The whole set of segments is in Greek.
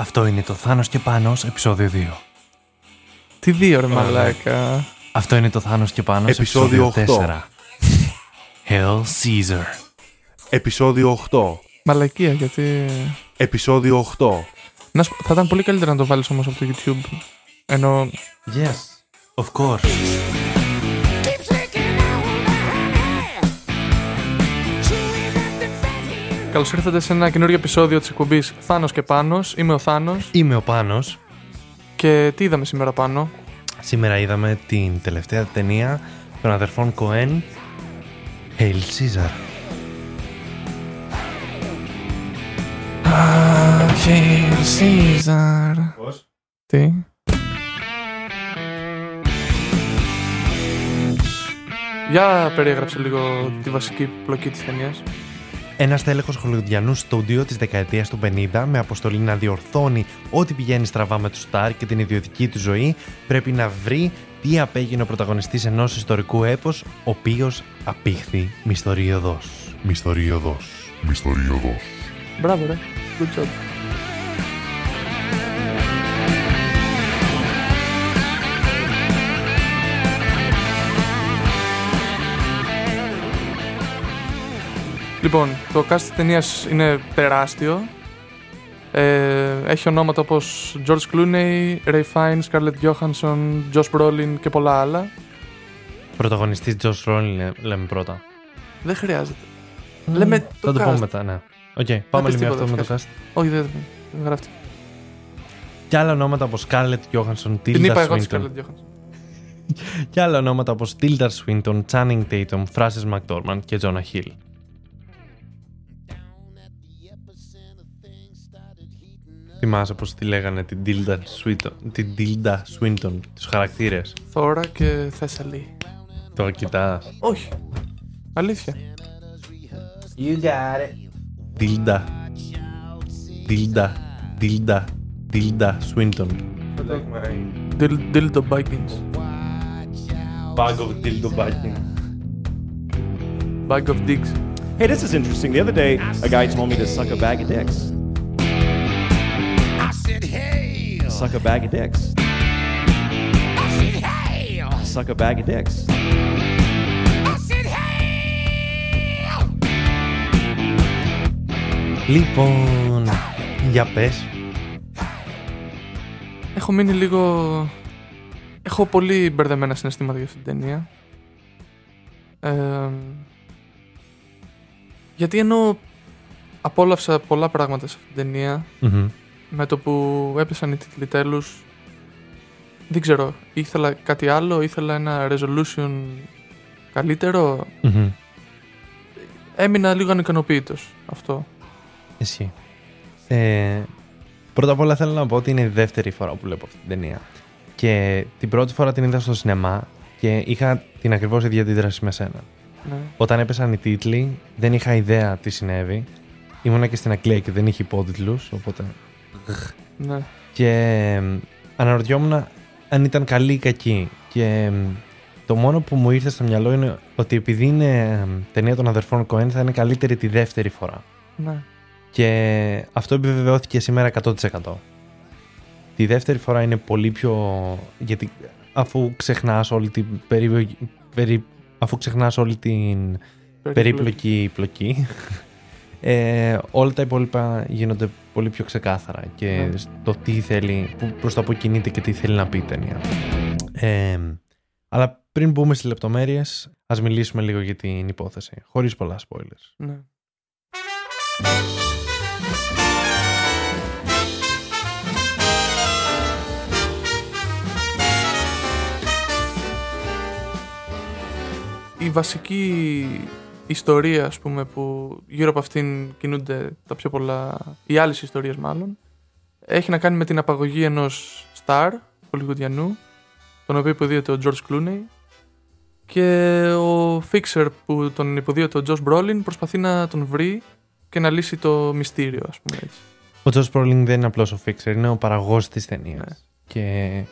Αυτό είναι το Θάνος και Πάνος επεισόδιο 2. Τι δύο ρε μαλάκα. Αυτό είναι το Θάνος και Πάνος Επεισόδιο επεισόδιο 8. 4. Hell Caesar. Επεισόδιο 8. Μαλακία γιατί... Επεισόδιο 8. Να σου πω, θα ήταν πολύ καλύτερα να το βάλεις όμως από το YouTube. Ενώ Yes. Of course. Καλώς ήρθατε σε ένα καινούργιο επεισόδιο της εκπομπής Θάνος και Πάνος. Είμαι ο Θάνος Είμαι ο Πάνος. και τι είδαμε σήμερα πάνω. Σήμερα είδαμε την τελευταία ταινία των αδερφών Κοέν Hail Caesar. Hail Caesar. Πώς; Τι; Για περιέγραψε λίγο τη βασική πλοκή της ταινίας. Ένα τέλεχο χολιγουδιανού στούντιο της δεκαετίας του 50, με αποστολή να διορθώνει ό,τι πηγαίνει στραβά με του Σταρ και την ιδιωτική του ζωή, πρέπει να βρει τι απέγινε ο πρωταγωνιστής ενός ιστορικού έπος, ο οποίος απήχθη μυστοριωδό. Μυστορίωδος. Μυστορίωδος. Μπράβο ρε. Good job. Λοιπόν, το cast της ταινίας είναι τεράστιο. Ε, έχει ονόματα όπως George Clooney, Ralph Fiennes, Scarlett Johansson, Josh Brolin και πολλά άλλα. Πρωταγωνιστής Josh Brolin, λέμε πρώτα. Δεν χρειάζεται. Λέμε θα το το cast. πούμε μετά, ναι. Οκ, πάμε πεις λίγο τίποτα, αυτό με το ευχαριστώ. cast. Όχι, δεν, δεν γράφει. Και άλλα ονόματα όπως Scarlett Johansson, Την Tilda είπα εγώ τη Swinton. Scarlett Johansson. Και άλλα ονόματα όπως Tilda Swinton, Channing Tatum, Frances McDormand και Jonah Hill. Θυμάσαι πως τη λέγανε την Tilda Swinton, την Tilda Swinton, τους χαρακτήρες. Θώρα και Θεσσαλή. Το κοιτάς. Όχι. Αλήθεια. You got it. Tilda. Tilda. Tilda. Tilda Swinton. Dil- Dildo Vikings. Bag of Tilda Biking. Bag of Dicks. Hey, this is interesting. The other day, a guy told me to suck a bag of dicks. I said, hey. Suck a bag of dicks. I said, hey. Suck a bag of dicks. I said, hey. Λοιπόν, για πες. Έχω μείνει λίγο... Έχω πολύ μπερδεμένα συναισθήματα για αυτή την ταινία. Ε, γιατί ενώ απόλαυσα πολλά πράγματα σε αυτή την ταινία, Μμμ. Με το που έπεσαν οι τίτλοι τέλους, δεν ξέρω, ήθελα κάτι άλλο, ήθελα ένα resolution καλύτερο. Μμμ. Έμεινα λίγο ανικανοποίητος αυτό. Εσύ. Ε, πρώτα απ' όλα θέλω να πω ότι είναι η δεύτερη φορά που βλέπω αυτή την ταινία. Και την πρώτη φορά την είδα στο σινεμά και είχα την ακριβώς ίδια αντίδραση με σένα. Ναι. Όταν έπεσαν οι τίτλοι, δεν είχα ιδέα τι συνέβη. Ήμουνα και στην Αγγλία και δεν είχε υπότιτλους, οπότε... ναι. Και εμ, αναρωτιόμουν αν ήταν καλή ή κακή. Και εμ, το μόνο που μου ήρθε στο μυαλό είναι ότι επειδή είναι εμ, ταινία των αδερφών Κοέν θα είναι καλύτερη τη δεύτερη φορά. ναι. Και αυτό επιβεβαιώθηκε σήμερα 100%. Τη δεύτερη φορά είναι πολύ πιο... Γιατί αφού ξεχνάς όλη την περίπλοκη... περί- Αφού ξεχνάς όλη την περίπλοκη πλοκή, ε, όλα τα υπόλοιπα γίνονται πολύ πιο ξεκάθαρα και Ναι. στο τι θέλει, που- προς τα που κινείται και τι θέλει να πει η ταινία. Ε, αλλά πριν μπούμε στις λεπτομέρειες, ας μιλήσουμε λίγο για την υπόθεση, χωρίς πολλά spoilers. ναι. Η βασική ιστορία, ας πούμε, που γύρω από αυτήν κινούνται τα πιο πολλά, οι άλλες ιστορίες μάλλον, έχει να κάνει με την απαγωγή ενός star, χολιγουδιανού, τον οποίο υποδίεται ο George Clooney, και ο Fixer που τον υποδίεται ο Josh Brolin προσπαθεί να τον βρει και να λύσει το μυστήριο, ας πούμε έτσι. Ο Τζος Brolin δεν είναι απλώς ο Fixer, είναι ο παραγωγός της ταινίας. Ναι. Και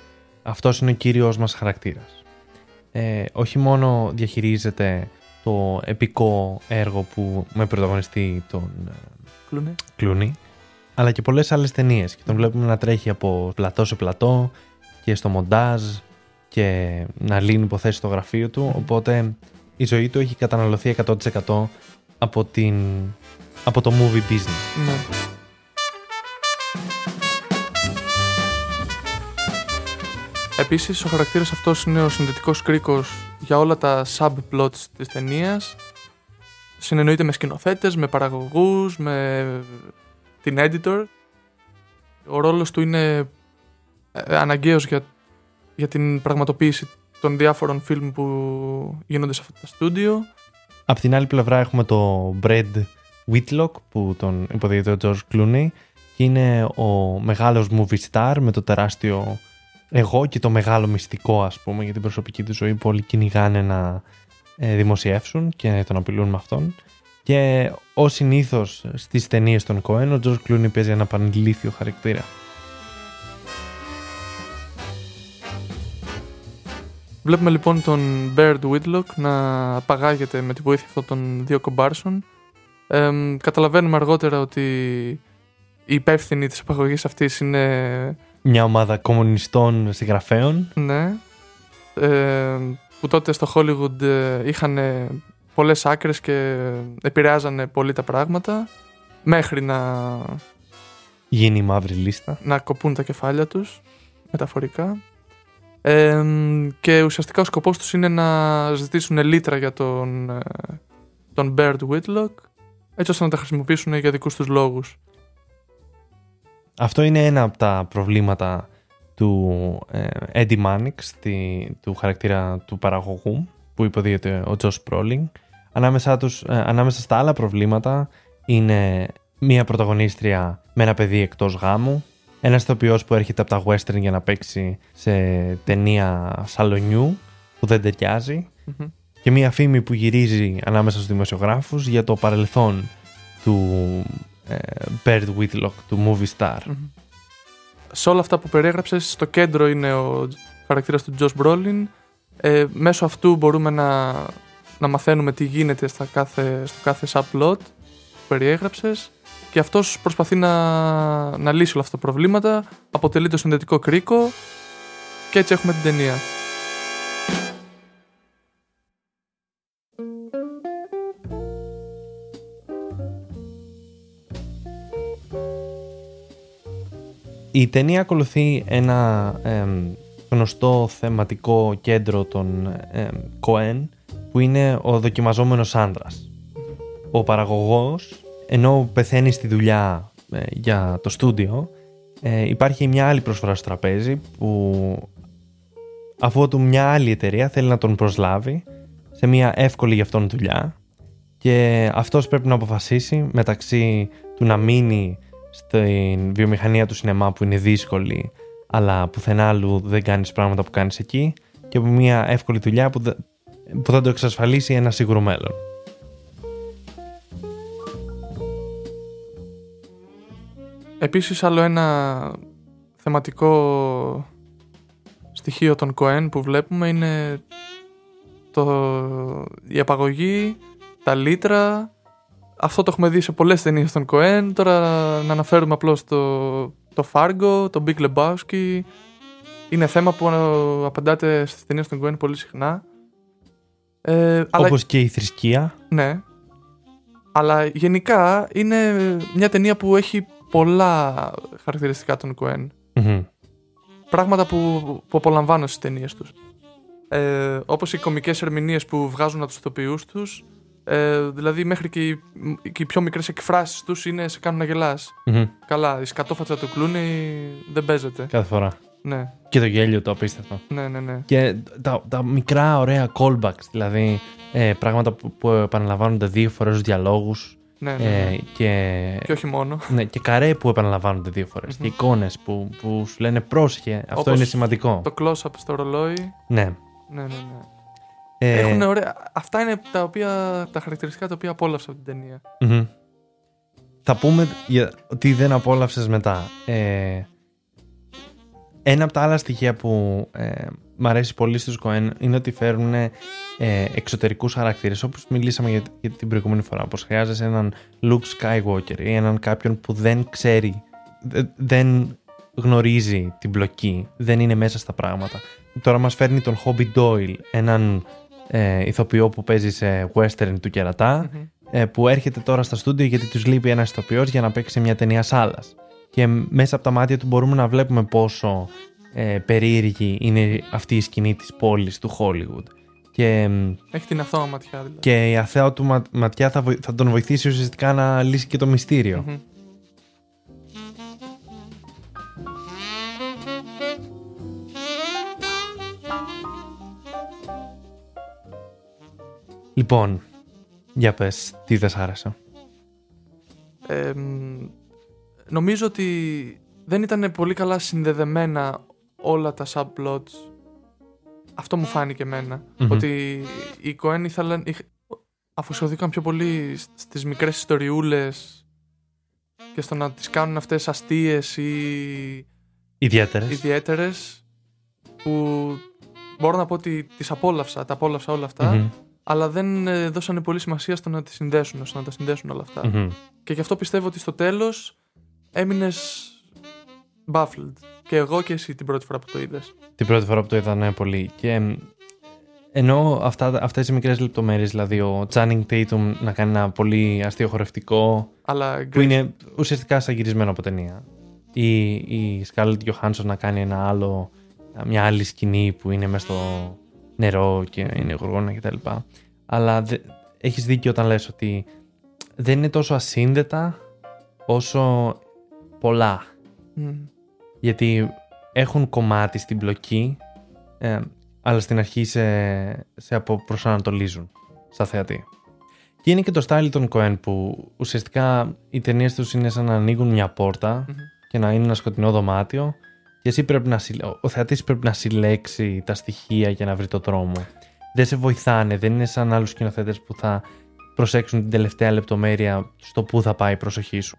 αυτός είναι ο κύριος μας χαρακτήρας. Ε, όχι μόνο διαχειρίζεται το επικό έργο που με πρωταγωνιστεί τον ε, Clooney. Clooney, αλλά και πολλές άλλες ταινίες. Και τον βλέπουμε να τρέχει από πλατό σε πλατό και στο μοντάζ και να λύνει υποθέσεις στο γραφείο του. Οπότε η ζωή του έχει καταναλωθεί 100% από, την, από το movie business. Ναι. Επίσης, ο χαρακτήρας αυτός είναι ο συνδετικός κρίκος για όλα τα subplots της ταινίας. Συνεννοείται με σκηνοθέτες, με παραγωγούς, με την editor. Ο ρόλος του είναι ε, αναγκαίος για, για την πραγματοποίηση των διάφορων φιλμ που γίνονται σε αυτά τα στούντιο. Απ' την άλλη πλευρά έχουμε το Brad Whitlock που τον υποδίεται ο George Clooney και είναι ο μεγάλος movie star με το τεράστιο εγώ και το μεγάλο μυστικό ας πούμε για την προσωπική του ζωή που όλοι κυνηγάνε να ε, δημοσιεύσουν και τον απειλούν με αυτόν και ω συνήθως στις ταινίες των Coen ο George Clooney παίζει ένα πανηλήθιο χαρακτήρα. Βλέπουμε λοιπόν τον Baird Whitlock να απαγάγεται με τη βοήθεια αυτών των δύο κομπάρσων. Εμ, καταλαβαίνουμε αργότερα ότι η υπεύθυνη της απαγωγής αυτής είναι Μια ομάδα κομμουνιστών συγγραφέων Ναι. Ε, που τότε στο Hollywood ε, είχαν πολλές άκρες και επηρεάζανε πολύ τα πράγματα μέχρι να, γίνει η μαύρη λίστα. να κοπούν τα κεφάλια τους μεταφορικά. Ε, και ουσιαστικά ο σκοπός τους είναι να ζητήσουν λίτρα για τον, ε, τον Baird Whitlock έτσι ώστε να τα χρησιμοποιήσουν για δικούς τους λόγους. Αυτό είναι ένα από τα προβλήματα του ε, Eddie Mannix, τη, του χαρακτήρα του παραγωγού που υποδίεται ο Josh Brolin. Ανάμεσα, τους, ε, ανάμεσα στα άλλα προβλήματα είναι μία πρωταγωνίστρια με ένα παιδί εκτός γάμου, ένας ηθοποιός που έρχεται από τα western για να παίξει σε ταινία σαλονιού που δεν ταιριάζει Μμμ. και μία φήμη που γυρίζει ανάμεσα στους δημοσιογράφους για το παρελθόν του ε, Bird Whitlock, του movie star. Μμμ. Σε όλα αυτά που περιέγραψες, στο κέντρο είναι ο χαρακτήρας του Josh Brolin. Ε, μέσω αυτού μπορούμε να, να μαθαίνουμε τι γίνεται στα κάθε, στο κάθε subplot που περιέγραψες και αυτός προσπαθεί να, να λύσει όλα αυτά τα προβλήματα, αποτελεί το συνδετικό κρίκο και έτσι έχουμε την ταινία. Η ταινία ακολουθεί ένα εμ, γνωστό θεματικό κέντρο των εμ, Coen που είναι ο δοκιμαζόμενος άνδρας. Ο παραγωγός, ενώ πεθαίνει στη δουλειά ε, για το στούντιο, ε, υπάρχει μια άλλη προσφορά στο τραπέζι που αφού του μια άλλη εταιρεία θέλει να τον προσλάβει σε μια εύκολη για αυτόν δουλειά και αυτός πρέπει να αποφασίσει μεταξύ του να μείνει στην βιομηχανία του σινεμά που είναι δύσκολη αλλά πουθενά άλλου δεν κάνεις πράγματα που κάνεις εκεί και από μια εύκολη δουλειά που, δε- που θα το εξασφαλίσει ένα σίγουρο μέλλον. Επίσης άλλο ένα θεματικό στοιχείο των Coen που βλέπουμε είναι το, η απαγωγή, τα λίτρα. Αυτό το έχουμε δει σε πολλές ταινίες των Coen. Τώρα να αναφέρουμε απλώς το, το Fargo, το Big Lebowski. Είναι θέμα που ε, απαντάται στις ταινίες των Coen πολύ συχνά. Ε, αλλά Όπως και η θρησκεία. ναι. Αλλά γενικά είναι μια ταινία που έχει πολλά χαρακτηριστικά των Coen. Μμμ. Πράγματα που, που απολαμβάνω στις ταινίες τους. Ε, όπως οι κομικές ερμηνείες που βγάζουν από τους ηθοποιούς τους. Ε, δηλαδή μέχρι και οι, και οι πιο μικρές εκφράσεις τους είναι σε κάνουν να γελάς. Μμμ. Καλά, η σκατόφατσα του Κλούνι δεν παίζεται. Κάθε φορά. Ναι, Και το γέλιο το απίστευτο. ναι, ναι. ναι. Και τα, τα μικρά ωραία callbacks, δηλαδή ε, πράγματα που, που επαναλαμβάνονται δύο φορές στους διαλόγους ναι, ναι, ναι. ε, και, Και όχι μόνο. ναι, και καρέ που επαναλαμβάνονται δύο φορές και εικόνες που, που σου λένε πρόσχε, αυτό Όπως είναι σημαντικό. Το close-up στο ρολόι. Ναι. Ναι, ναι, ναι. Ε, Έχουν ωραία... Αυτά είναι τα, οποία, τα χαρακτηριστικά τα οποία απόλαυσα από την ταινία. μμμ. Θα πούμε για τι δεν απόλαυσες μετά. Ε, ένα από τα άλλα στοιχεία που ε, μ' αρέσει πολύ στους Coen είναι ότι φέρνουν ε, εξωτερικούς χαρακτήρες όπως μιλήσαμε για, για την προηγούμενη φορά πως χρειάζεσαι έναν Luke Skywalker ή έναν κάποιον που δεν ξέρει δε- δεν γνωρίζει την πλοκή, δεν είναι μέσα στα πράγματα. Τώρα μας φέρνει τον Hobby Doyle, έναν ε, ηθοποιό που παίζει σε western του κερατα Μμμ. ε, που έρχεται τώρα στα στούντιο γιατί τους λείπει ένας ηθοποιός για να παίξει σε μια ταινία σάλας. Και μέσα από τα μάτια του μπορούμε να βλέπουμε πόσο ε, περίεργη είναι αυτή η σκηνή της πόλης του Hollywood. Και, μ, Έχει την αθώα ματιά δηλαδή. και η αθέα του μα- ματιά θα, βοη- θα τον βοηθήσει ουσιαστικά να λύσει και το μυστήριο. Μμμ. Λοιπόν, για πες, τι δεν σ' άρεσε. Ε, μ, νομίζω ότι δεν ήταν πολύ καλά συνδεδεμένα όλα τα subplots. Αυτό μου φάνηκε εμένα. Μμμ. Ότι οι Coen ήθελαν, είχ- αφοσιωθήκαν πιο πολύ σ- στις μικρές ιστοριούλες και στο να τις κάνουν αυτές αστείες ή Ιδιαίτερες. ιδιαίτερες που μπορώ να πω ότι τις απόλαυσα, τα απόλαυσα όλα αυτά Μμμ, αλλά δεν ε, δώσανε πολύ σημασία στο να τις συνδέσουν, στο να τα συνδέσουν όλα αυτά. μμμ. Και γι' αυτό πιστεύω ότι στο τέλος έμεινες baffled. Και εγώ και εσύ την πρώτη φορά που το είδες. Την πρώτη φορά που το είδα, ναι, πολύ. Και μ, ενώ αυτά, αυτές οι μικρές λεπτομέρειες, δηλαδή ο Channing Tatum να κάνει ένα πολύ αστείο χορευτικό, Αλλά που είναι ουσιαστικά σαν γυρισμένο από ταινία. Ή η Scarlett Johansson να κάνει ένα άλλο, μια άλλη σκηνή που είναι μέσα στο νερό και είναι γοργόνα κτλ. Αλλά δε, έχεις δίκιο όταν λες ότι δεν είναι τόσο ασύνδετα όσο πολλά. Μμ. Γιατί έχουν κομμάτι στην πλοκή, ε, αλλά στην αρχή σε, σε αποπροσανατολίζουν σαν θεατή. Και είναι και το style των Coen που ουσιαστικά οι ταινίες τους είναι σαν να ανοίγουν μια πόρτα Μμμ. και να είναι ένα σκοτεινό δωμάτιο και εσύ πρέπει να, συλλε- ο θεατής πρέπει να συλλέξει τα στοιχεία για να βρει το δρόμο. Δεν σε βοηθάνε, δεν είναι σαν άλλους σκηνοθέτες που θα προσέξουν την τελευταία λεπτομέρεια στο πού θα πάει η προσοχή σου.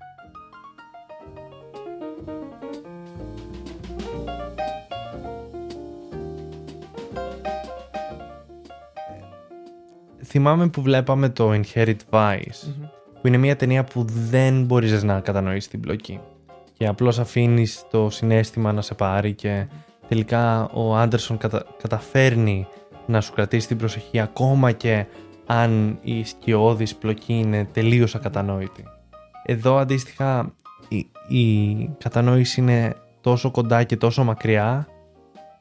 Θυμάμαι που βλέπαμε το Inherit Vice Μμμ. που είναι μια ταινία που δεν μπορείς να κατανοήσεις την πλοκή και απλώς αφήνεις το συνέστημα να σε πάρει και τελικά ο Άντερσον κατα- καταφέρνει να σου κρατήσει την προσοχή ακόμα και αν η σκιώδης πλοκή είναι τελείως ακατανόητη. Εδώ αντίστοιχα η, η κατανόηση είναι τόσο κοντά και τόσο μακριά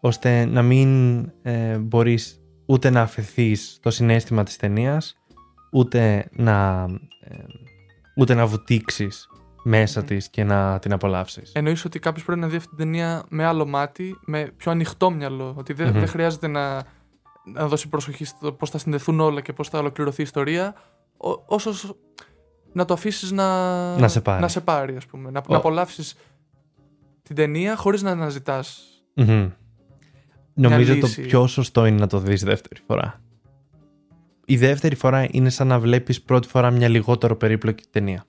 ώστε να μην ε, μπορείς ούτε να αφαιθείς στο συνέστημα της ταινίας, ούτε να, ε, ούτε να βουτήξεις μέσα Μμμ. της και να την απολαύσεις. Εννοείς ότι κάποιος πρέπει να δει αυτή την ταινία με άλλο μάτι, με πιο ανοιχτό μυαλό. Ότι δεν, Μμμ. δεν χρειάζεται να, να δώσει προσοχή στο πώς θα συνδεθούν όλα και πώς θα ολοκληρωθεί η ιστορία. Ό, όσο σ- να το αφήσεις να, Να σε πάρει. να σε πάρει, ας πούμε. Να, Ο- να απολαύσεις την ταινία χωρίς να αναζητά. Μμμ. Νομίζω το λύση. πιο σωστό είναι να το δεις δεύτερη φορά. Η δεύτερη φορά είναι σαν να βλέπεις πρώτη φορά μια λιγότερο περίπλοκη ταινία.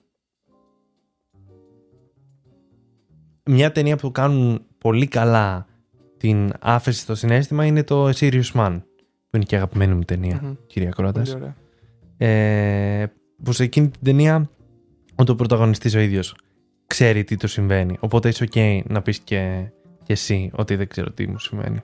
Μια ταινία που κάνουν πολύ καλά την άφεση στο συνέστημα είναι το A Serious Man, που είναι και αγαπημένη μου ταινία, Μμμ. κυρία Κρότας. Πολύ ωραία. Ε, που σε εκείνη την ταινία ο το πρωταγωνιστής ο ίδιος ξέρει τι του συμβαίνει. Οπότε είσαι ok να πεις και, και εσύ ότι δεν ξέρω τι μου συμβαίνει.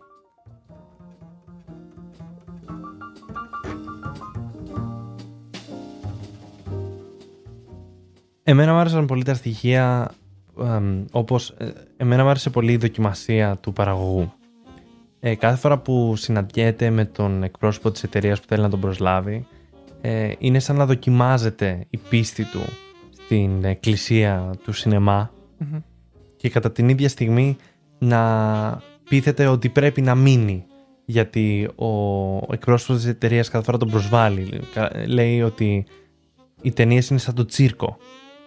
Εμένα μου άρεσαν πολύ τα στοιχεία εμ, όπως ε, εμένα μου άρεσε πολύ η δοκιμασία του παραγωγού. Ε, κάθε φορά που συναντιέται με τον εκπρόσωπο της εταιρείας που θέλει να τον προσλάβει ε, είναι σαν να δοκιμάζεται η πίστη του στην εκκλησία του σινεμά Μμμ. και κατά την ίδια στιγμή να πείθεται ότι πρέπει να μείνει γιατί ο εκπρόσωπος της εταιρείας κάθε φορά τον προσβάλλει Κα- λέει ότι οι ταινίες είναι σαν το τσίρκο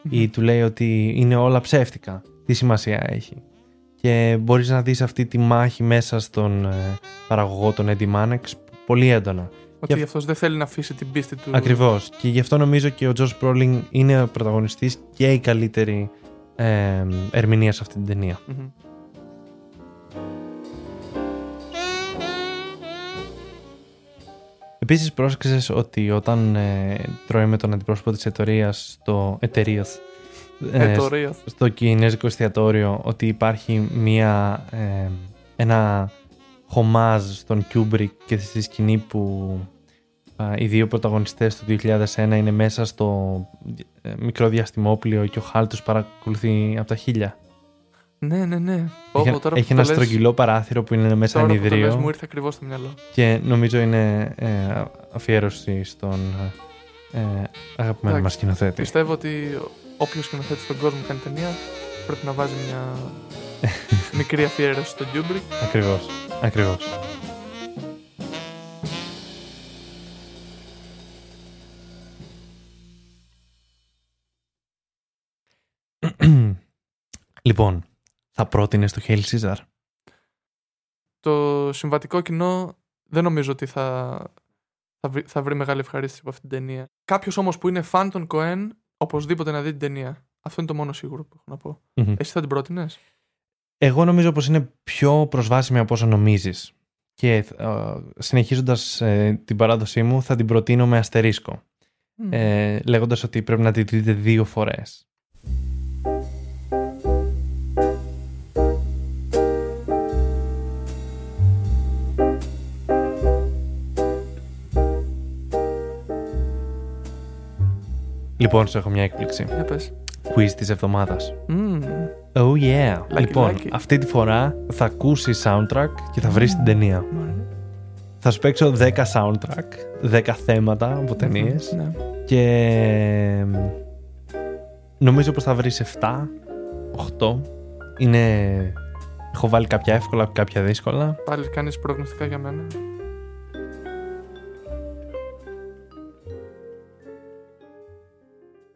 ή του λέει ότι είναι όλα ψεύτικα τι σημασία έχει και μπορείς να δεις αυτή τη μάχη μέσα στον ε, παραγωγό τον Eddie Mannix πολύ έντονα Ότι Και- αυτός δεν θέλει να αφήσει την πίστη του. Ακριβώς. Και γι' αυτό νομίζω και ο Josh Brolin είναι ο πρωταγωνιστής και η καλύτερη ε, ερμηνεία σε αυτή την ταινία. Μμμ. Επίσης πρόσεξες ότι όταν ε, τρώει με τον αντιπρόσωπο της εταιρείας το εταιρείας ε, Ε, το Ria. στο κινέζικο εστιατόριο ότι υπάρχει μια, ε, ένα χομάζ στον Kubrick και στη σκηνή που α, οι δύο πρωταγωνιστές του 2001 είναι μέσα στο ε, μικρό διαστημόπλιο και ο Χάλ τους παρακολουθεί από τα χίλια. Ναι, ναι, ναι. Πω, Έχει, πω, τώρα έχει που ένα το λες- στρογγυλό παράθυρο που είναι μέσα Τώρα που το λες, ανιδρίο μου ήρθε ακριβώς στο μυαλό. και νομίζω είναι ε, αφιέρωση στον ε, αγαπημένο Εντάξει. μας σκηνοθέτη. Πιστεύω ότι όποιος σκηνοθέτης στον κόσμο κάνει ταινία πρέπει να βάζει μια μικρή αφιέρωση στο Kubrick. Ακριβώς, ακριβώς. λοιπόν, θα πρότεινε το Hail Caesar; Το συμβατικό κοινό δεν νομίζω ότι θα, θα, βρει, θα βρει μεγάλη ευχαρίστηση από αυτή την ταινία. Κάποιος όμως που είναι φαν των Κοέν, οπωσδήποτε να δει την ταινία. Αυτό είναι το μόνο σίγουρο που έχω να πω. Μμμ. Εσύ θα την πρότεινες; Εγώ νομίζω πως είναι πιο προσβάσιμη από όσο νομίζεις. Και ε, συνεχίζοντας ε, την παράδοσή μου θα την προτείνω με αστερίσκο. Ε, λέγοντας ότι πρέπει να τη δείτε δύο φορές. Λοιπόν, σου έχω μια έκπληξη. Για πες. Quiz της εβδομάδας. Μμμ. Oh yeah. Lucky, λοιπόν, lucky. αυτή τη φορά θα ακούσει soundtrack και θα βρεις την ταινία. Μ' Θα σου παίξω 10 soundtrack, 10 θέματα από ταινίες. Ναι. Και εμ, νομίζω πως θα βρεις 7, 8. Είναι... Έχω βάλει κάποια εύκολα, κάποια δύσκολα. Πάλι κάνεις προγνωστικά για μένα.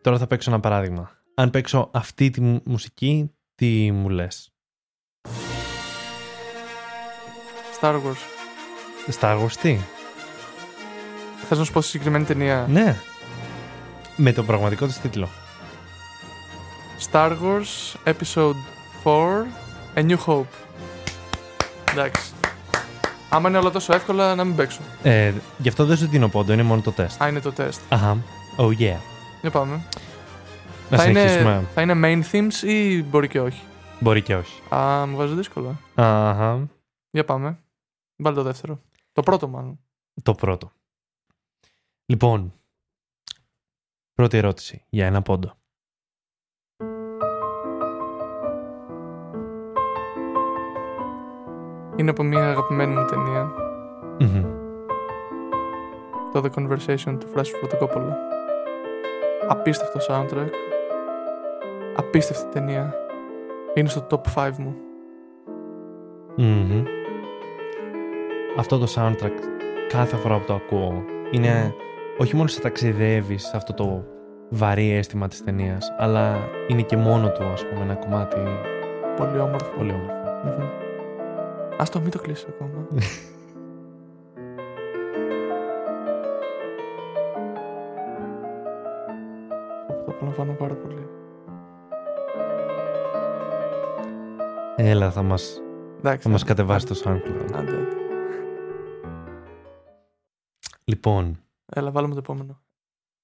Τώρα θα παίξω ένα παράδειγμα. Αν παίξω αυτή τη μου- μουσική, τι μου λες; Star Wars. Star Wars τι; Θες να σου πω στη συγκεκριμένη ταινία; Ναι. Με τον πραγματικό της τίτλο. Star Wars Episode 4 A New Hope. Εντάξει. Άμα είναι όλα τόσο εύκολα, να μην παίξω. Ε, γι' αυτό δεν σου δίνω πόντο, είναι μόνο το τεστ. Α, είναι το τεστ. Αχα. Oh yeah. Για πάμε. Να θα, συνεχίσουμε. είναι, θα είναι main themes ή μπορεί και όχι; Μπορεί και όχι. Α, μου βάζει δύσκολα. Αχα. Για πάμε. Βάλει το δεύτερο. Το πρώτο μάλλον. Το πρώτο. Λοιπόν, πρώτη ερώτηση για ένα πόντο. Είναι από μια αγαπημένη μου ταινία. Μμμ. Το The Conversation του Φράσου Φωτοκόπολο. Απίστευτο soundtrack. Απίστευτη ταινία. Είναι στο top 5 μου. Μμμ. Αυτό το soundtrack κάθε φορά που το ακούω είναι όχι μόνο σε ταξιδεύεις σε αυτό το βαρύ αίσθημα της ταινίας, αλλά είναι και μόνο του ας πούμε ένα κομμάτι Πολύ όμορφο. πολύ όμορφο. Μμμ. Ας το μην το κλείσω ακόμα. Το απολαμβάνω πάρα πολύ. Έλα θα μας, Εντάξει. θα μας άντε, κατεβάσει το SoundCloud. Άντε, άντε. Λοιπόν, Έλα, βάλουμε το επόμενο.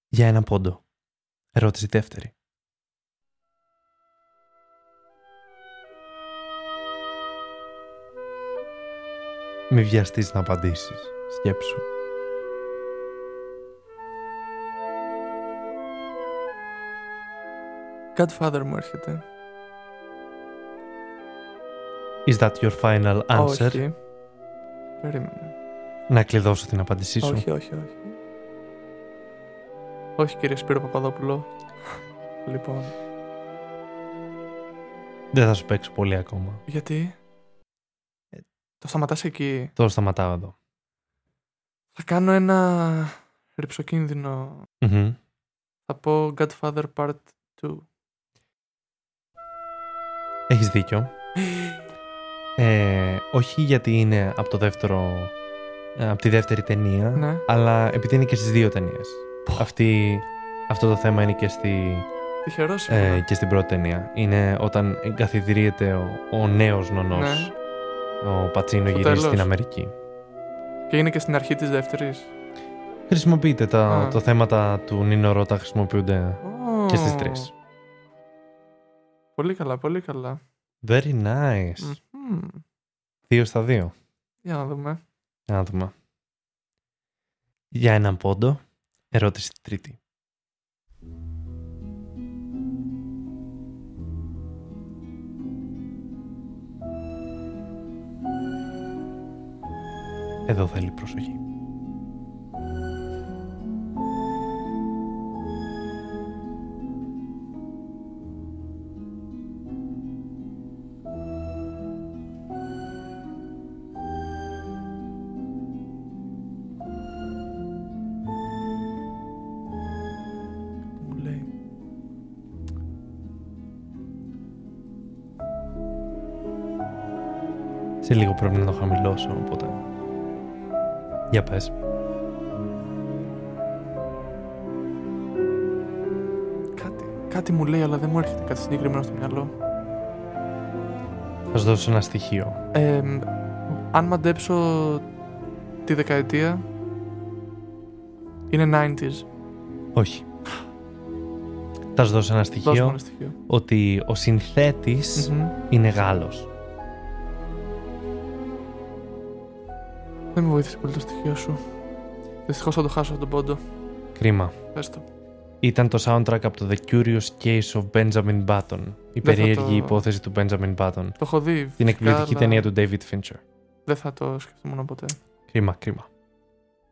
για ένα πόντο. Ερώτηση δεύτερη. Μη βιαστείς να απαντήσεις. Σκέψου. Godfather μου έρχεται. Is that your final answer? Όχι. Περίμενε. Να κλειδώσω την απάντησή σου. Όχι, όχι, όχι. Όχι, κύριε Σπύρο Παπαδόπουλο. λοιπόν, Δεν θα σου παίξω πολύ ακόμα. γιατί; Το σταματάς εκεί; Τώρα σταματάω εδώ. Θα κάνω ένα ρηψοκίνδυνο. Μμμ. Θα πω Godfather Part 2. Έχεις δίκιο. Ε, όχι γιατί είναι από το δεύτερο ε, από τη δεύτερη ταινία Ναι. αλλά επειδή είναι και στις δύο ταινίες Αυτή, αυτό το θέμα είναι και, στη, Τυχερό ε, σίγουρα. και στην πρώτη ταινία είναι όταν εγκαθιδρύεται ο, ο νέος νονός Ναι. ο Πατσίνο Στο γυρίζει τέλος. στην Αμερική Και είναι και στην αρχή της δεύτερης. χρησιμοποιείται τα, Α. το θέματα του Νίνο Ρώτα χρησιμοποιούνται και στις τρεις Πολύ καλά, πολύ καλά. Very nice. Μμμ. Δύο στα δύο. Για να δούμε. Για να δούμε. Για έναν πόντο. Ερώτηση τρίτη. Εδώ θέλει προσοχή. Σε λίγο πρέπει να το χαμηλώσω, οπότε... Για πες. Κάτι, κάτι μου λέει, αλλά δεν μου έρχεται κάτι συγκεκριμένο στο μυαλό. Θα σου δώσω ένα στοιχείο. Ε, μ, αν μαντέψω τη δεκαετία, είναι 90s. Όχι. Θα σου δώσω ένα Δώσ' μου στοιχείο ένα στοιχείο. ότι ο συνθέτης Μμμ. είναι Γάλλος. Δεν με βοήθησε πολύ το στοιχείο σου. Δυστυχώς θα το χάσω αυτόν τον πόντο. Κρίμα. Πες το. Ήταν το soundtrack από το The Curious Case of Benjamin Button. Η Δεν θα περίεργη το- υπόθεση του Benjamin Button. Το έχω δει. Την φυσικά, εκπληκτική αλλά ταινία του David Fincher. Δεν θα το σκεφτόμουν ποτέ. Κρίμα, κρίμα.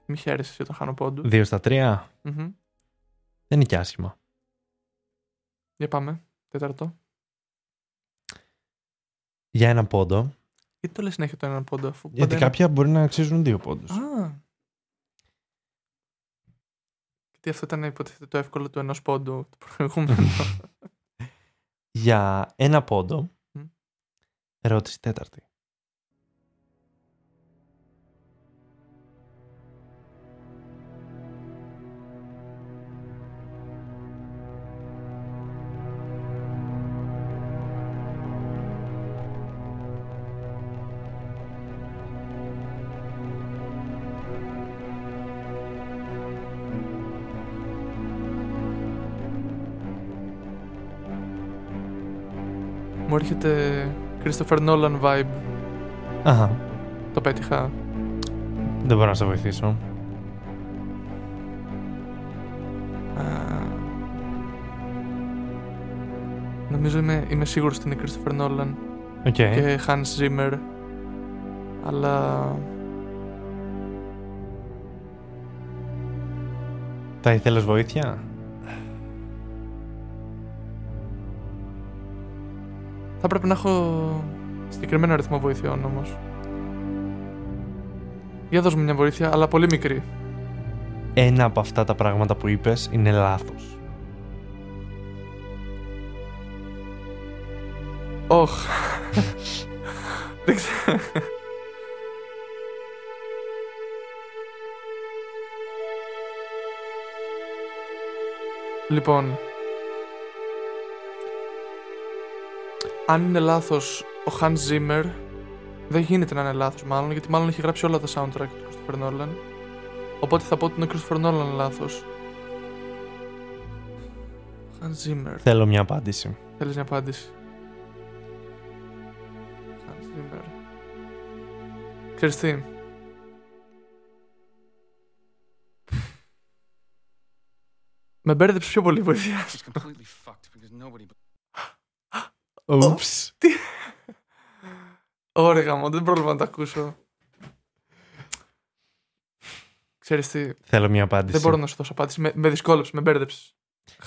Μη χαίρεσαι όταν χάνω πόντου. Δύο στα τρία Μμμ. δεν είναι και άσχημα. Για πάμε. Τέταρτο. Για ένα πόντο. Γιατί το λες συνέχεια το έναν πόντο, αφού Γιατί πάντα είναι- κάποια μπορεί να αξίζουν δύο πόντους. Α. Γιατί αυτό ήταν υποτίθεται το εύκολο του ενός πόντου το προηγούμενο. Για ένα πόντο. Μμ. Ερώτηση τέταρτη. Έρχεται Christopher Nolan vibe. Αχα. Το πέτυχα. Δεν μπορώ να σε βοηθήσω. Α, Νομίζω είμαι, είμαι σίγουρος ότι είναι Christopher Nolan Οκ. και Hans Zimmer. Αλλά Θα ήθελες βοήθεια; Θα πρέπει να έχω συγκεκριμένο αριθμό βοηθειών όμως. Για δώσ' μου μια βοήθεια, αλλά πολύ μικρή. Ένα από αυτά τα πράγματα που είπες είναι λάθος. Όχ. Δεν ξέρω. Λοιπόν. Αν είναι λάθος ο Hans Zimmer, δεν γίνεται να είναι λάθος μάλλον, γιατί μάλλον έχει γράψει όλα τα soundtrack του Christopher Nolan. Οπότε θα πω ότι είναι ο Christopher Nolan λάθος. Hans Zimmer. Θέλω μια απάντηση. Θέλεις μια απάντηση; Hans Zimmer. Ξέρεις τι. Με μπέρδεψε πιο πολύ η βοήθεια σου. It's completely fucked because nobody. Ούψ. Τι; Ωραία, μου δεν πρόλαβα να το ακούσω. Ξέρεις τι, Θέλω μια απάντηση. δεν μπορώ να σου δώσω απάντηση. Με, με δυσκόλεψες, με μπέρδεψες.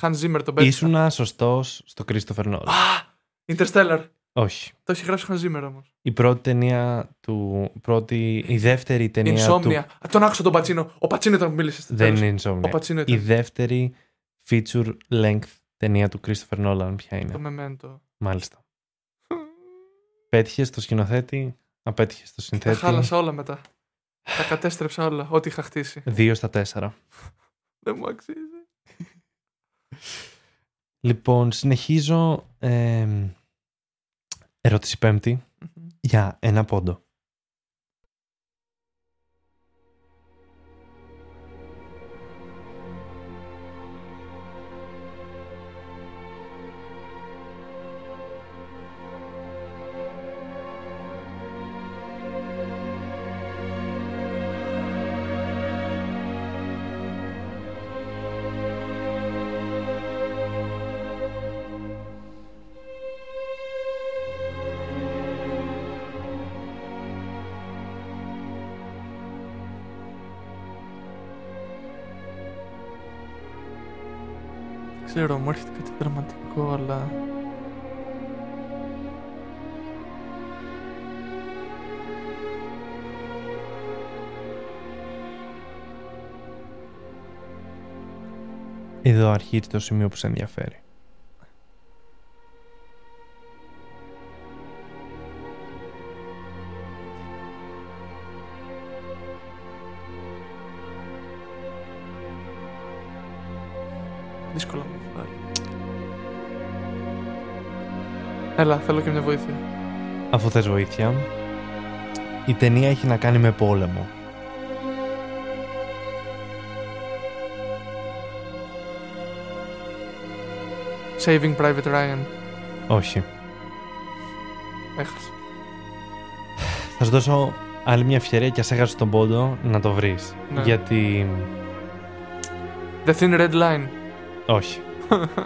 Hans Zimmer τον πέτυχα. Ήσουνα σωστός στο Christopher Nolan. Α! Interstellar. Όχι. Το έχει γράψει ο Hans Zimmer όμως. Η πρώτη ταινία του. Πρώτη, η δεύτερη ταινία Insomnia. του. Α, τον άκουσα τον Πατσίνο. Ο Πατσίνο ήταν που μίλησε. στο Δεν τέλος. είναι Insomnia. Ο Πατσίνο Η ήταν. δεύτερη feature length ταινία του Christopher Nolan ποια είναι; Το Memento. Μάλιστα. Πέτυχες στο σκηνοθέτη, απέτυχες στο Τα συνθέτη. χάλασα όλα μετά. Τα κατέστρεψα όλα. Ό,τι είχα χτίσει. Δύο στα τέσσερα. Δεν μου αξίζει. Λοιπόν, συνεχίζω. εμ, ερώτηση πέμπτη για ένα πόντο. Ξέρω, μου έρχεται κάτι δραματικό, αλλά. Εδώ αρχίζει το σημείο που σε ενδιαφέρει. Έλα, θέλω και μια βοήθεια. Αφού θες βοήθεια, η ταινία έχει να κάνει με πόλεμο. Saving Private Ryan. Όχι. Έχασα. Θα σου δώσω άλλη μια ευκαιρία και ας έχασες τον πόντο να το βρεις. Ναι. Γιατί... The Thin Red Line. Όχι.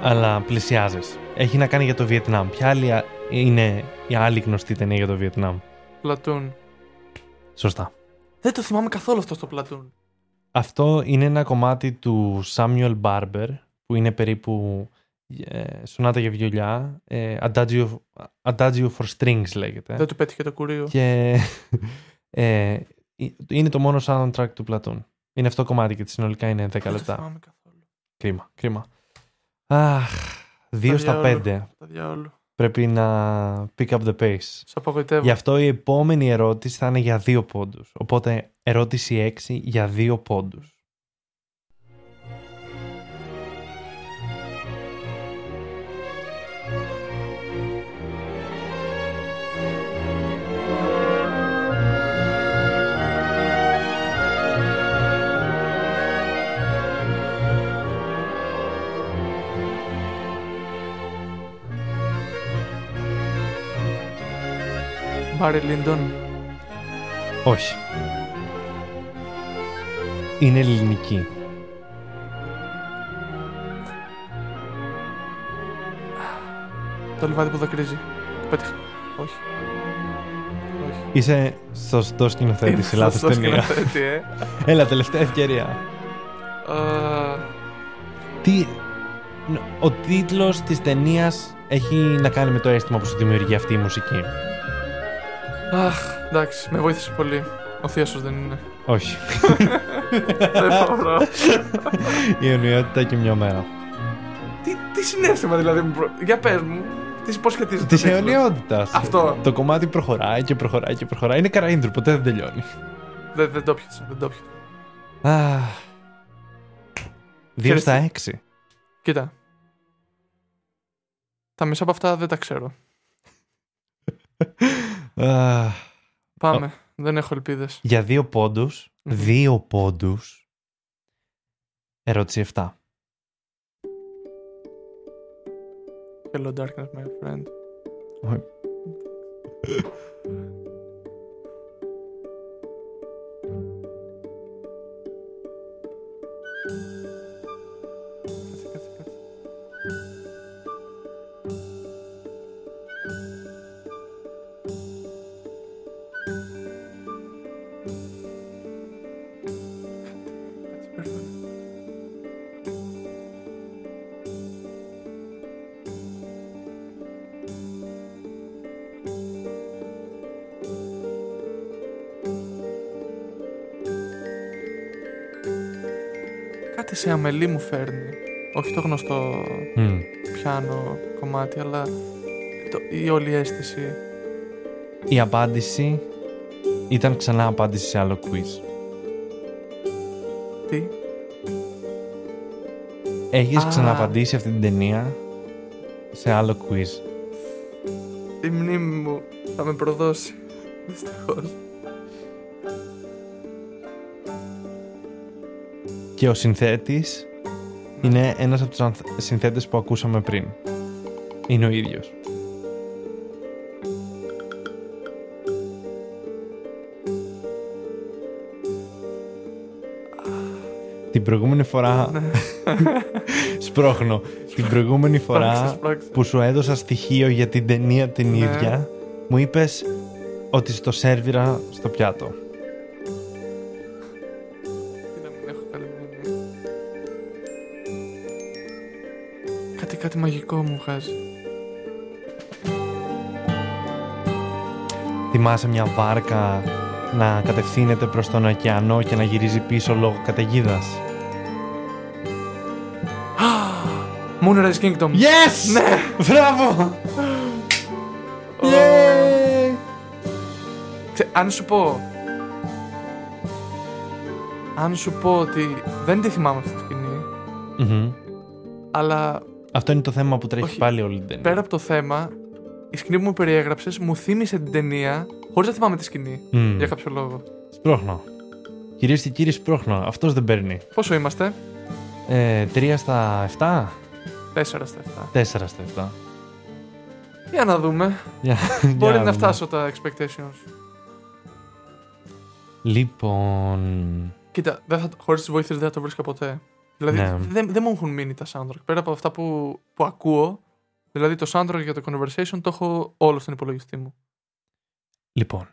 Αλλά πλησιάζεις. Έχει να κάνει για το Βιετνάμ. Ποια άλλη α- είναι η άλλη γνωστή ταινία για το Βιετνάμ; Platoon. Σωστά. Δεν το θυμάμαι καθόλου αυτό στο Platoon. Αυτό είναι ένα κομμάτι του Samuel Barber που είναι περίπου ε, σονάτα για βιολιά. Ε, Adagio, Adagio for Strings λέγεται. Δεν του πέτυχε το κουρίο. Και ε, είναι το μόνο soundtrack του Platoon. Είναι αυτό το κομμάτι και συνολικά είναι 10 Δεν το λεπτά. θυμάμαι καθόλου. Κρίμα, κρίμα. Αχ, δύο Τα στα διάολο. πέντε. Τα διάολο. Πρέπει να pick up the pace. Σε απογοητεύω. Γι' αυτό η επόμενη ερώτηση θα είναι για δύο πόντους. Οπότε ερώτηση 6 για δύο πόντους. Μπάρι Λίντον. Όχι. Είναι ελληνική. Το λιβάδι που δακρύζει. Το πέτυχα. Όχι. Όχι. Είσαι σωστός σκηνοθέτης σε λάθος Σωστός ταινία. σκηνοθέτη, ε. Έλα, τελευταία ευκαιρία. Α, Τι... Ο τίτλος της ταινίας έχει να κάνει με το αίσθημα που σου δημιουργεί αυτή η μουσική; Αχ, εντάξει, με βοήθησε πολύ. Ο Θίασος δεν είναι. Όχι. δεν μπορώ. η αιωνιότητα και μια μέρα. τι, τι συνέστημα δηλαδή μου προ... Για πες μου, τι πώς σχετίζεται Της το τίτλος; αιωνιότητας. Αυτό. Το κομμάτι προχωράει και προχωράει και προχωράει. Είναι καραΐντρου, ποτέ δεν τελειώνει. Δεν, δεν το πιάσα, δεν το πιάσα. Αχ. Δύο στα έξι. Κοίτα. Τα μισά από αυτά δεν τα ξέρω. Αχ. Πάμε. Δεν έχω ελπίδες. Για δύο πόντους, Μμμ. δύο πόντους, ερώτηση 7. Hello darkness, my friend. Κάτι σε αμελή μου φέρνει. Όχι το γνωστό Μμ. πιάνο κομμάτι, αλλά το, η όλη αίσθηση. Η απάντηση ήταν ξανά απάντηση σε άλλο quiz. Τι; Έχεις Α. ξαναπαντήσει αυτή την ταινία σε άλλο quiz; Η μνήμη μου θα με προδώσει. Δυστυχώς. Και ο συνθέτης είναι ένας από τους ανθ- συνθέτες που ακούσαμε πριν. Είναι ο ίδιος. Την προηγούμενη φορά... Ναι. Σπρώχνω. Την προηγούμενη φορά Σπρώξε, σπρώξε. που σου έδωσα στοιχείο για την ταινία την Ναι. ίδια, μου είπες ότι στο σέρβιρα στο πιάτο. Κάτι μαγικό μου βγάζει. Θυμάσαι μια βάρκα να κατευθύνεται προς τον ωκεανό και να γυρίζει πίσω λόγω καταιγίδας; Moonrise Kingdom. Yes! Ναι! Μπράβο! Ω. Yay! Ξε- αν σου πω. Αν σου πω ότι δεν τη θυμάμαι αυτή τη σκηνή, Μμμ. αλλά Αυτό είναι το θέμα που τρέχει Όχι. πάλι όλη την ταινία. πέρα από το θέμα, η σκηνή που μου περιέγραψες μου θύμισε την ταινία χωρίς να θυμάμαι τη σκηνή. Μμ. Για κάποιο λόγο. Σπρώχνω. Κυρίες και κύριοι, σπρώχνω. Αυτός δεν παίρνει. Πόσο είμαστε, Ε, 3 στα 7. 4 στα 7. 4 στα 7. Για να δούμε. Για- Μπορεί για να δούμε. φτάσω τα expectations. Λοιπόν. Κοίτα, δεν θα, χωρίς τις βοήθειες δεν θα το βρίσκα ποτέ. Δηλαδή Ναι. δεν, δεν μου έχουν μείνει τα soundtrack. Πέρα από αυτά που, που ακούω, δηλαδή το soundtrack για το conversation το έχω όλο στον υπολογιστή μου. Λοιπόν.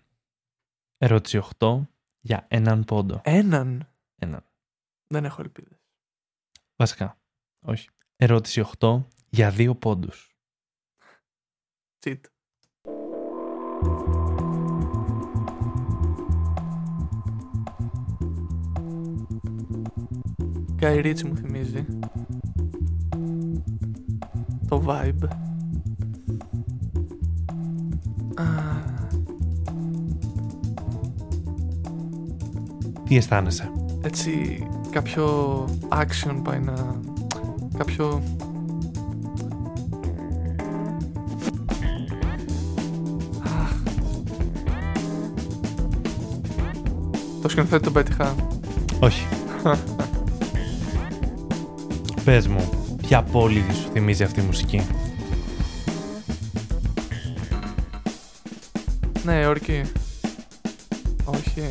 Ερώτηση 8 για έναν πόντο. Έναν; Έναν. Δεν έχω ελπίδες. Βασικά. Όχι. Ερώτηση 8 για δύο πόντους. Cheat. Guy Ritchie μου θυμίζει. Το vibe. Α, Τι αισθάνεσαι; έτσι κάποιο action πάει να... Κάποιο... Αχ. Το σκηνοθέτη τον πέτυχα. Όχι. Πες μου, ποια πόλη σου θυμίζει αυτή η μουσική; Ναι, όρκη. Όχι.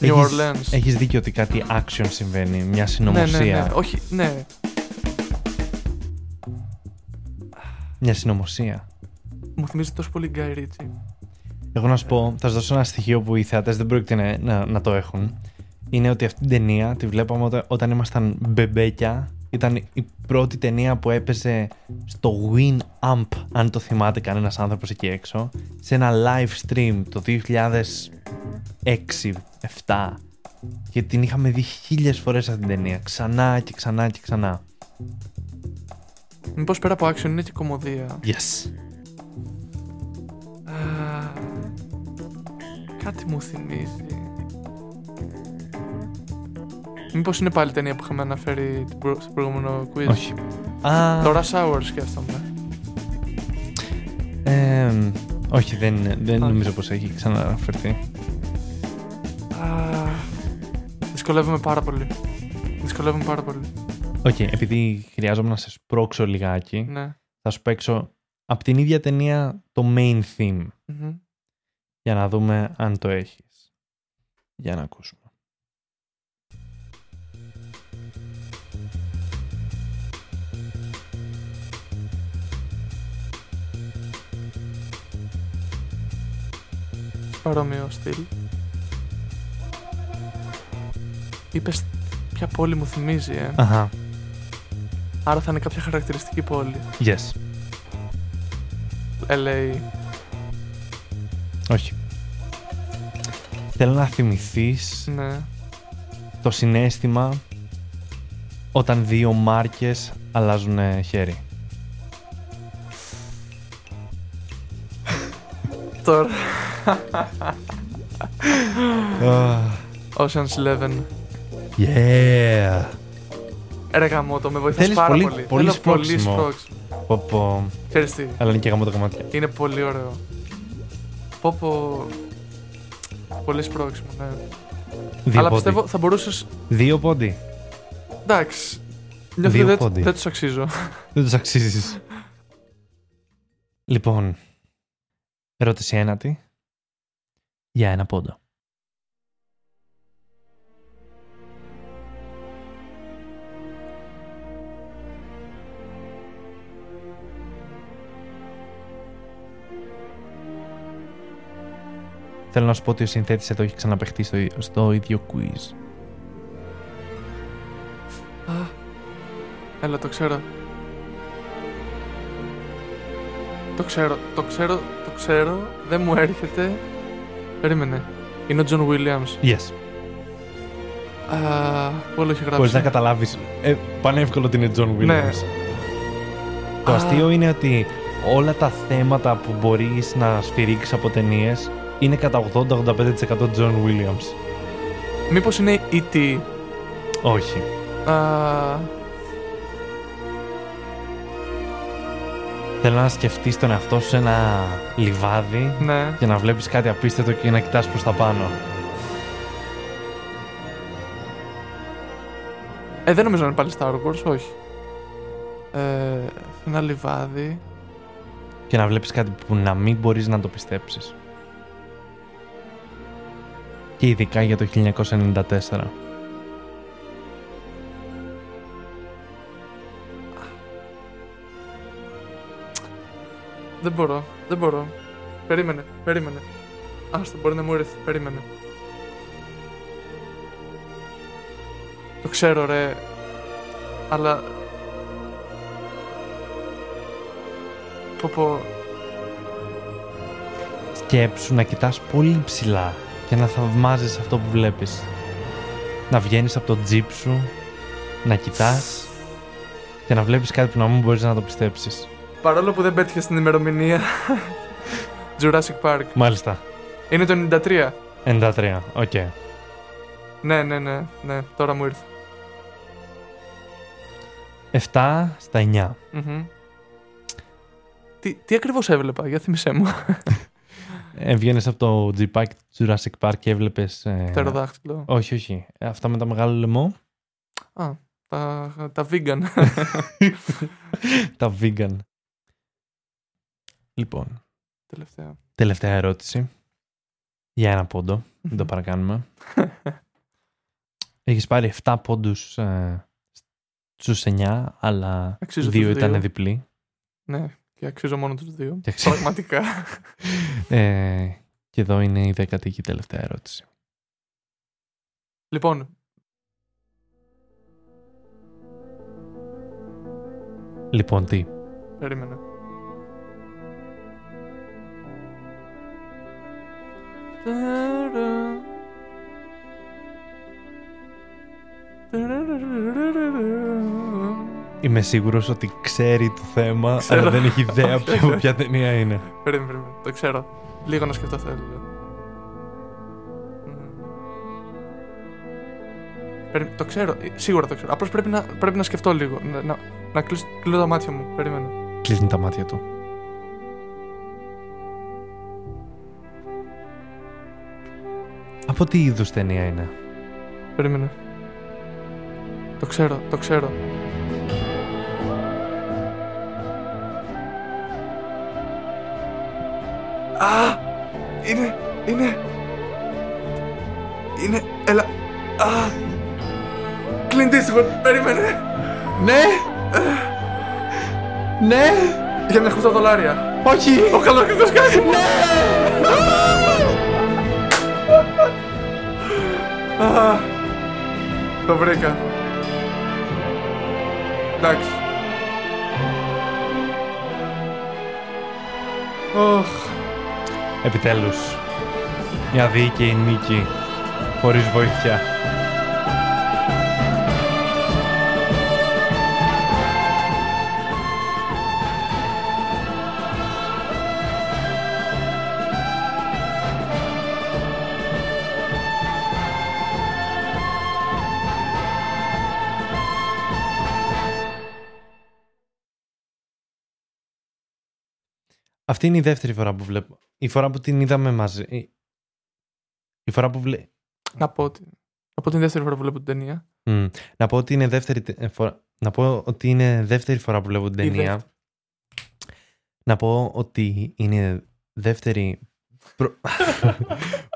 New Έχεις- Orleans. Έχεις δίκιο ότι κάτι action συμβαίνει, μια συνωμοσία. Ναι, ναι, ναι. Όχι, ναι. Μια συνωμοσία. Μου θυμίζει τόσο πολύ Guy Ritchie. Εγώ να σου πω, θα σου δώσω ένα στοιχείο που οι θεατές δεν πρόκειται να, να, να το έχουν. Είναι ότι αυτή την ταινία τη βλέπαμε όταν, όταν ήμασταν μπεμπέκια. Ήταν η πρώτη ταινία που έπαιζε στο Winamp, αν το θυμάται κανένας άνθρωπος εκεί έξω, σε ένα live stream το 2006-2007. Και την είχαμε δει χίλιες φορές αυτή την ταινία. Ξανά και ξανά και ξανά. Μήπως πέρα από action είναι και κομμωδία. Yes. Α, κάτι μου θυμίζει. Μήπως είναι πάλι ταινία που είχαμε αναφέρει την προ- στο προηγούμενο quiz; Όχι. Α, Το Rush Hour σκέφτομαι. εμ, όχι, δεν, δεν Όχι. νομίζω πως έχει ξανααναφερθεί. Α, δυσκολεύομαι πάρα πολύ. Δυσκολεύομαι πάρα πολύ. Οκ, επειδή χρειάζομαι να σε σπρώξω λιγάκι, Ναι. θα σου παίξω από την ίδια ταινία το main theme Μμμ. για να δούμε αν το έχεις. Για να ακούσουμε. Παρόμοιο στυλ. Είπες ποια πόλη μου θυμίζει, ε. Αχα, Άρα θα είναι κάποια χαρακτηριστική πόλη. yes. LA. Όχι. Θέλω να θυμηθείς Ναι. το συνέστημα όταν δύο μάρκες αλλάζουν χέρι. Τώρα. Ocean's Eleven. Yeah! Ρε γαμώτο, με βοηθάς Θέλεις πάρα πολύ- πολύ. πολύ Θέλω πολύ σπρώξιμο. σπρώξιμο. Πω πω. Ξέρεις τι, Αλλά είναι και γάμο τα κομμάτια. είναι πολύ ωραίο. Πω πω... Πολύ σπρώξιμο, ναι. Δύο Αλλά πόντι. πιστεύω θα μπορούσες... Δύο πόντι. Εντάξει. Νιώθω Δύο ότι δεν, πόντι. δεν τους αξίζω. Δεν τους αξίζεις. λοιπόν, ερώτηση ένατη. Για ένα πόντο. Θέλω να σου πω ότι ο συνθέτης εδώ έχει ξαναπαιχτεί στο, στο ίδιο quiz. Α, Έλα, το ξέρω. Το ξέρω, το ξέρω, το ξέρω. Δεν μου έρχεται. Περίμενε. Είναι ο John Williams. Yes. Α, που όλο έχει γράψει; Μπορείς να καταλάβεις. Ε, πανεύκολο ότι είναι John Williams. Ναι. Το Α. αστείο είναι ότι όλα τα θέματα που μπορείς να σφυρίξεις από ταινίες είναι κατά 80-85% John Williams. Μήπως είναι E E.T. Όχι. Α, Θέλω να σκεφτείς τον εαυτό σου σε ένα λιβάδι ναι. και να βλέπεις κάτι απίστευτο και να κοιτάς προς τα πάνω. Ε, δεν νομίζω να είναι πάλι Star Wars, όχι. Ε, ένα λιβάδι. Και να βλέπεις κάτι που να μην μπορείς να το πιστέψεις. Και ειδικά για το 1994. Δεν μπορώ, δεν μπορώ. Περίμενε, περίμενε. Άστο, μπορεί να μου έρθει, περίμενε. Το ξέρω, ρε. Αλλά... Πω πω... Σκέψου να κοιτάς πολύ ψηλά και να θαυμάζεις αυτό που βλέπεις. Να βγαίνεις από το τζιπ σου, να κοιτάς και να βλέπεις κάτι που να μην μπορείς να το πιστέψεις. Παρόλο που δεν πέτυχε στην ημερομηνία... Jurassic Park. Μάλιστα. Είναι το 93. 93. Οκ. Ναι, ναι, ναι, ναι, τώρα μου ήρθε. 7 στα 9. Μμμ. Τι, τι ακριβώς έβλεπα, για θυμίσέ μου. Έβγαινε από το τζιπάκι του Jurassic Park και έβλεπες. Πτεροδάχτυλο. όχι, όχι. Ε, Αυτά με τα μεγάλο λαιμό. Α, τα, τα vegan. τα vegan. Λοιπόν, Τελευταία. τελευταία ερώτηση. Για ένα πόντο. Δεν το Μμμ. παρακάνουμε. Έχεις πάρει 7 πόντους ε, στους 9, αλλά Αξίζω δύο τους ήταν δύο. διπλοί. Ναι, και αξίζω μόνο τους δύο. Και αξίζω- Πραγματικά. Ε, και εδώ είναι η δέκατη και τελευταία ερώτηση. λοιπόν, Λοιπόν, τι; περίμενε. Είμαι σίγουρος ότι ξέρει το θέμα, Ξέρω. αλλά δεν έχει ιδέα ποια, ποια ταινία είναι. Περίμενε, περίμενε. Το ξέρω. Λίγο να σκεφτώ θέλω. Μμμ. Περί- Το ξέρω, ε, σίγουρα το ξέρω. Απλώς πρέπει να, πρέπει να σκεφτώ λίγο. Να, να, να κλείσω, κλείνω τα μάτια μου. Περίμενε. Κλείνει τα μάτια του. Από τι είδους ταινία είναι; Περίμενε. Το ξέρω, το ξέρω. Α! Είναι, είναι... Είναι, έλα... Α! Clint Eastwood, περίμενε! Ναι! Ναι! Για μια χρυσά δολάρια. Όχι! Ο καλοκαίριος κάτι! Ναι! Α, το βρήκα. Εντάξει. Οχ. Επιτέλους. Μια δίκαιη νίκη. Χωρίς βοήθεια. Αυτή είναι η δεύτερη φορά που βλέπω. Η φορά που την είδαμε μαζί. Η- Η φορά που βλέ... Να πω ότι. Να πω την δεύτερη φορά που βλέπω την ταινία. Μμ. Να πω ότι είναι δεύτερη τε- ε, φορά. Να πω ότι είναι δεύτερη φορά που βλέπω την Η ταινία. δεύτερη. Να πω ότι είναι δεύτερη. προ-